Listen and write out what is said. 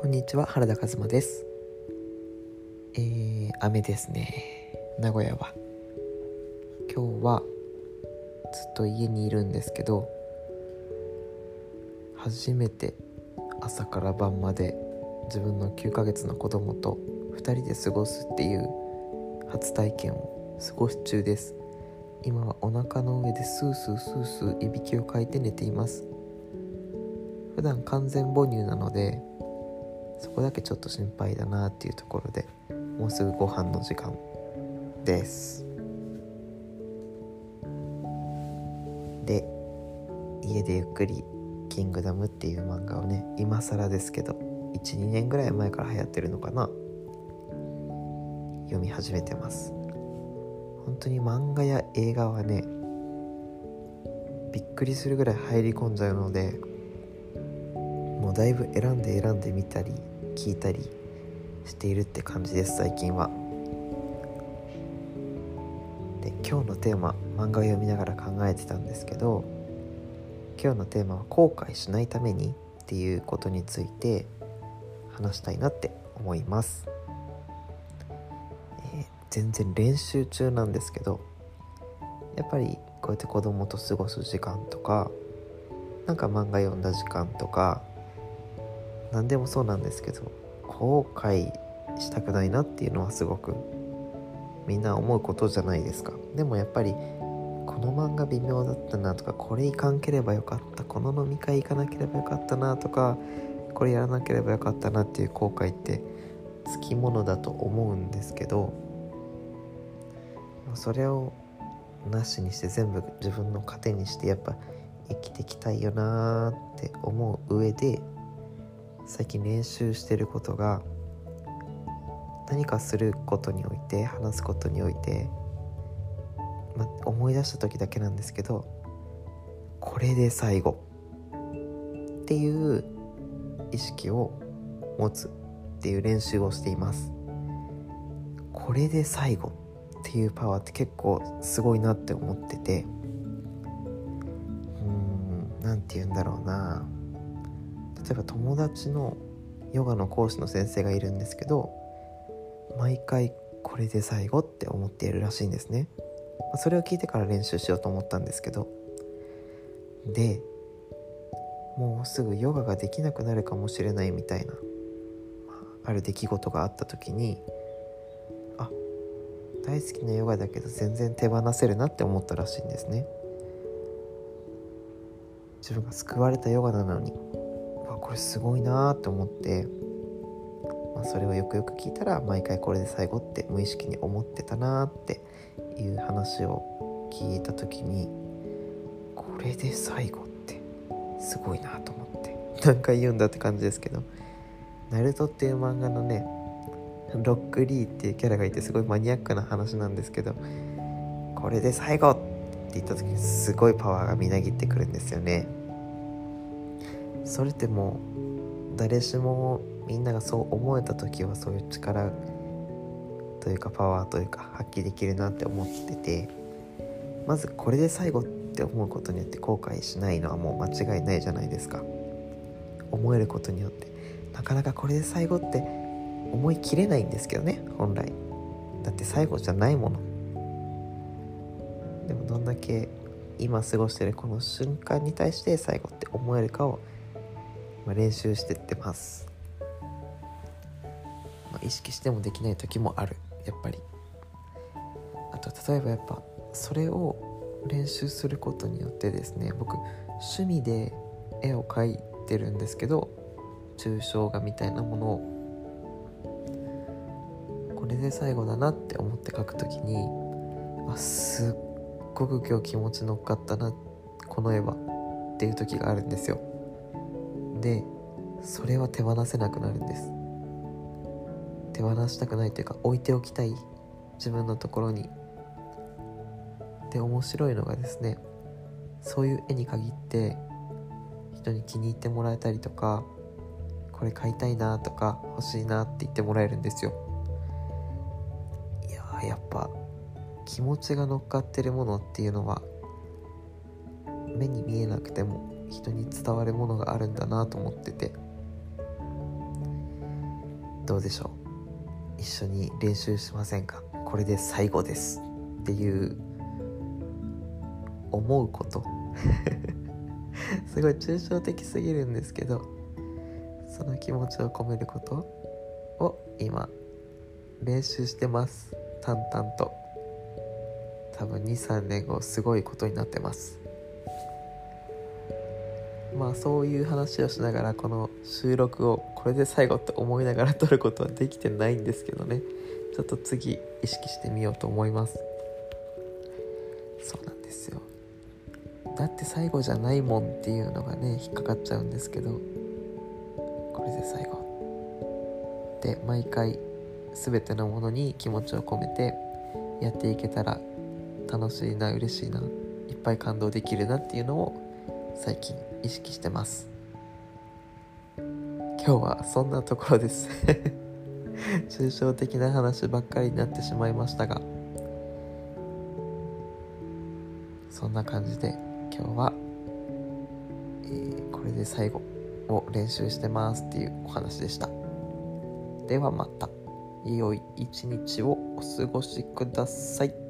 こんにちは原田和馬です。えー、雨ですね。名古屋は。今日はずっと家にいるんですけど初めて朝から晩まで自分の9ヶ月の子供と2人で過ごすっていう初体験を過ごし中です。今はお腹の上でスースースースーいびきをかいて寝ています。普段完全母乳なのでそこだけちょっと心配だなっていうところでもうすぐご飯の時間です。で家でゆっくり「キングダム」っていう漫画をね今更ですけど12年ぐらい前から流行ってるのかな。読み始めてます。本当に漫画や映画はねびっくりするぐらい入り込んじゃうのでもうだいぶ選んで選んでみたり聞いたりしているって感じです最近は。で今日のテーマ漫画を読みながら考えてたんですけど今日のテーマは後悔しないためにっていうことについて話したいなって思います、えー、全然練習中なんですけどやっぱりこうやって子供と過ごす時間とかなんか漫画読んだ時間とか何でもそうなんですけど後悔したくないなっていうのはすごくみんな思うことじゃないですか。でもやっぱりこの漫画微妙だったなとかこれ行かんければよかったこの飲み会行かなければよかったなとかこれやらなければよかったなっていう後悔ってつきものだと思うんですけどそれをなしにして全部自分の糧にしてやっぱ生きていきたいよなーって思う上で最近練習してることが何かすることにおいて話すことにおいて、ま、思い出した時だけなんですけどこれで最後っていう意識を持つっていう練習をしています。これで最後っていうパワーって結構すごいなって思っててうん何て言うんだろうな。例えば友達のヨガの講師の先生がいるんですけど毎回これで最後って思っているらしいんですね。それを聞いてから練習しようと思ったんですけど。でもうすぐヨガができなくなるかもしれないみたいなある出来事があった時にあ大好きなヨガだけど全然手放せるなって思ったらしいんですね。自分が救われたヨガなのに。これすごいなって思って、まあ、それをよくよく聞いたら毎回これで最後って無意識に思ってたなっていう話を聞いた時にこれで最後ってすごいなと思って何回言うんだって感じですけど「ナルトっていう漫画のねロックリーっていうキャラがいてすごいマニアックな話なんですけどこれで最後って言った時にすごいパワーがみなぎってくるんですよね。それっても誰しもみんながそう思えた時はそういう力というかパワーというか発揮できるなって思っててまずこれで最後って思うことによって後悔しないのはもう間違いないじゃないですか。思えることによって。なかなかこれで最後って思い切れないんですけどね本来。だって最後じゃないもの。でもどんだけ今過ごしてるこの瞬間に対して最後って思えるかをまあ、練習してってます、まあ、意識してもできない時もある。やっぱり。あと例えばやっぱそれを練習することによってですね僕趣味で絵を描いてるんですけど抽象画みたいなものを。これで最後だなって思って描く時にあすっごく今日気持ち乗っかったなこの絵はっていう時があるんですよ。でそれは手放せなくなるんです。手放したくないというか置いておきたい自分のところに。で面白いのがですねそういう絵に限って人に気に入ってもらえたりとかこれ買いたいなとか欲しいなって言ってもらえるんですよ。いややっぱ気持ちが乗っかってるものっていうのは目に見えなくても人に伝わるものがあるんだなと思ってて。どうでしょう？一緒に練習しませんか？これで最後です。っていう思うこと？すごい抽象的すぎるんですけどその気持ちを込めること？を今練習してます。淡々と。多分23年後すごいことになってます。まあそういう話をしながらこの収録をこれで最後って思いながら撮ることはできてないんですけどね。ちょっと次意識してみようと思います。そうなんですよ。だって最後じゃないもんっていうのがね引っかかっちゃうんですけど。これで最後。で毎回全てのものに気持ちを込めてやっていけたら楽しいな嬉しいないっぱい感動できるなっていうのを最近意識してます。今日はそんなところです。抽象的な話ばっかりになってしまいましたが。そんな感じで今日は、えー、これで最後を練習してますっていうお話でした。ではまた。良い一日をお過ごしください。